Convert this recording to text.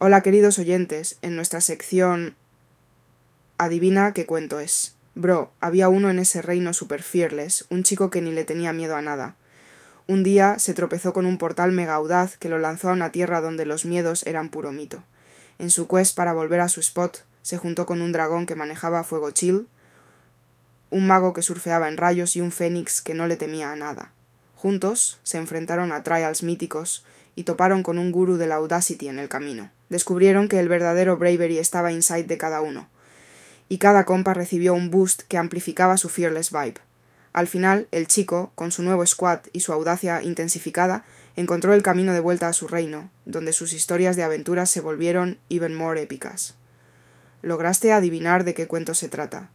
Hola queridos oyentes, en nuestra sección Adivina qué cuento es. Bro, había uno en ese reino super fearless, un chico que ni le tenía miedo a nada. Un día se tropezó con un portal mega audaz que lo lanzó a una tierra donde los miedos eran puro mito. En su quest para volver a su spot, se juntó con un dragón que manejaba fuego chill, un mago que surfeaba en rayos y un fénix que no le temía a nada. Juntos se enfrentaron a trials míticos y toparon con un gurú de la Audacity en el camino. Descubrieron que el verdadero bravery estaba inside de cada uno, y cada compa recibió un boost que amplificaba su fearless vibe. Al final, el chico, con su nuevo squad y su audacia intensificada, encontró el camino de vuelta a su reino, donde sus historias de aventuras se volvieron even more épicas. ¿Lograste adivinar de qué cuento se trata?